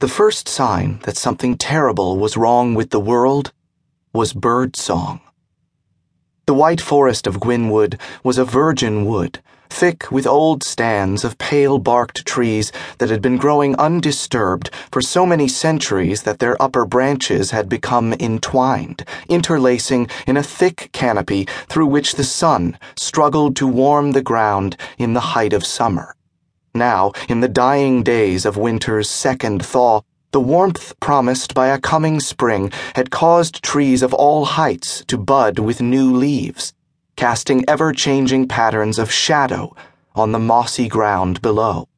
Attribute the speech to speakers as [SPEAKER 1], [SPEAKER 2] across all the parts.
[SPEAKER 1] The first sign that something terrible was wrong with the world was bird song. The white forest of Gwynwood was a virgin wood, thick with old stands of pale barked trees that had been growing undisturbed for so many centuries that their upper branches had become entwined, interlacing in a thick canopy through which the sun struggled to warm the ground in the height of summer. Now, in the dying days of winter's second thaw, the warmth promised by a coming spring had caused trees of all heights to bud with new leaves, casting ever changing patterns of shadow on the mossy ground below.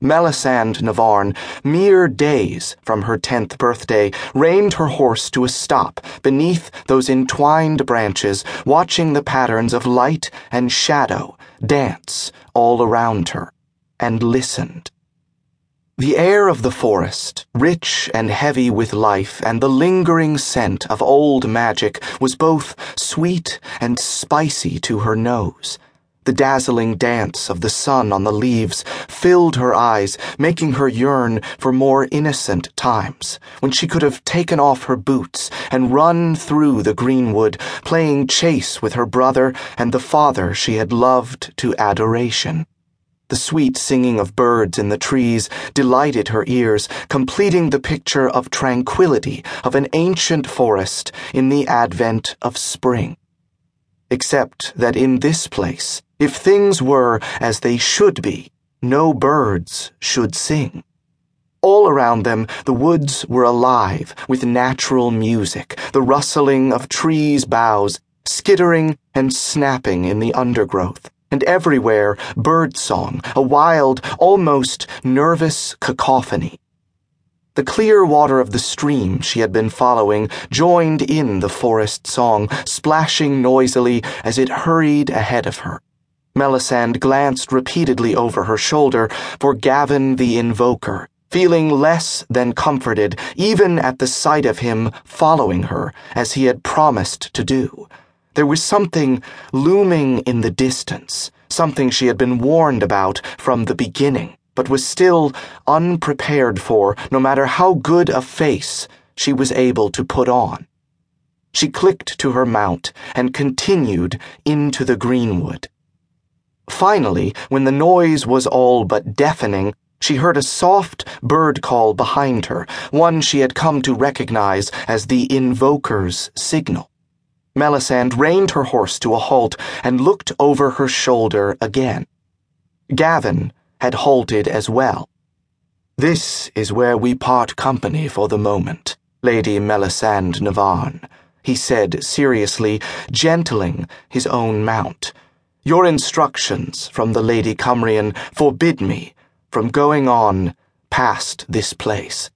[SPEAKER 1] Melisande Navarne, mere days from her tenth birthday, reined her horse to a stop beneath those entwined branches, watching the patterns of light and shadow dance all around her, and listened. The air of the forest, rich and heavy with life and the lingering scent of old magic, was both sweet and spicy to her nose. The dazzling dance of the sun on the leaves filled her eyes, making her yearn for more innocent times, when she could have taken off her boots and run through the greenwood, playing chase with her brother and the father she had loved to adoration. The sweet singing of birds in the trees delighted her ears, completing the picture of tranquility of an ancient forest in the advent of spring. Except that in this place, if things were as they should be, no birds should sing. All around them, the woods were alive with natural music, the rustling of trees' boughs, skittering and snapping in the undergrowth and everywhere bird song, a wild, almost nervous cacophony. The clear water of the stream she had been following joined in the forest song, splashing noisily as it hurried ahead of her. Melisande glanced repeatedly over her shoulder for Gavin the Invoker, feeling less than comforted even at the sight of him following her as he had promised to do. There was something looming in the distance, something she had been warned about from the beginning, but was still unprepared for, no matter how good a face she was able to put on. She clicked to her mount and continued into the greenwood. Finally, when the noise was all but deafening, she heard a soft bird call behind her, one she had come to recognize as the invoker's signal. Melisande reined her horse to a halt and looked over her shoulder again. Gavin had halted as well. This is where we part company for the moment, Lady Melisande Navarne, he said seriously, gentling his own mount. Your instructions from the Lady Cymrian forbid me from going on past this place.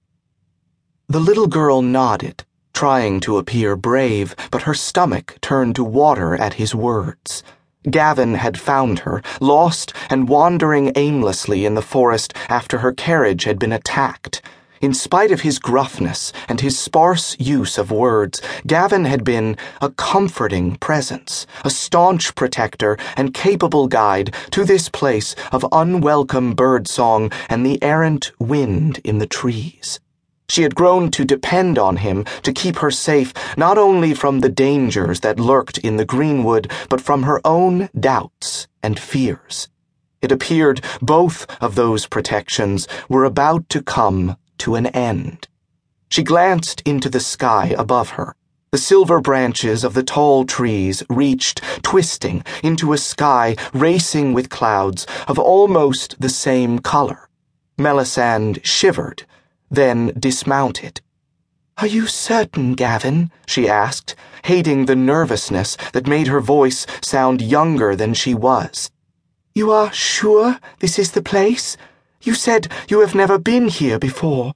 [SPEAKER 1] The little girl nodded trying to appear brave, but her stomach turned to water at his words. Gavin had found her, lost and wandering aimlessly in the forest after her carriage had been attacked. In spite of his gruffness and his sparse use of words, Gavin had been a comforting presence, a staunch protector and capable guide to this place of unwelcome birdsong and the errant wind in the trees. She had grown to depend on him to keep her safe not only from the dangers that lurked in the greenwood, but from her own doubts and fears. It appeared both of those protections were about to come to an end. She glanced into the sky above her. The silver branches of the tall trees reached, twisting, into a sky racing with clouds of almost the same color. Melisande shivered then dismounted. Are you certain, Gavin? she asked, hating the nervousness that made her voice sound younger than she was. You are sure this is the place? You said you have never been here before.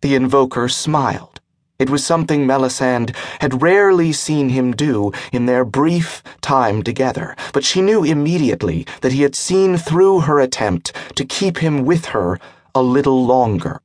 [SPEAKER 1] The invoker smiled. It was something Melisande had rarely seen him do in their brief time together, but she knew immediately that he had seen through her attempt to keep him with her a little longer.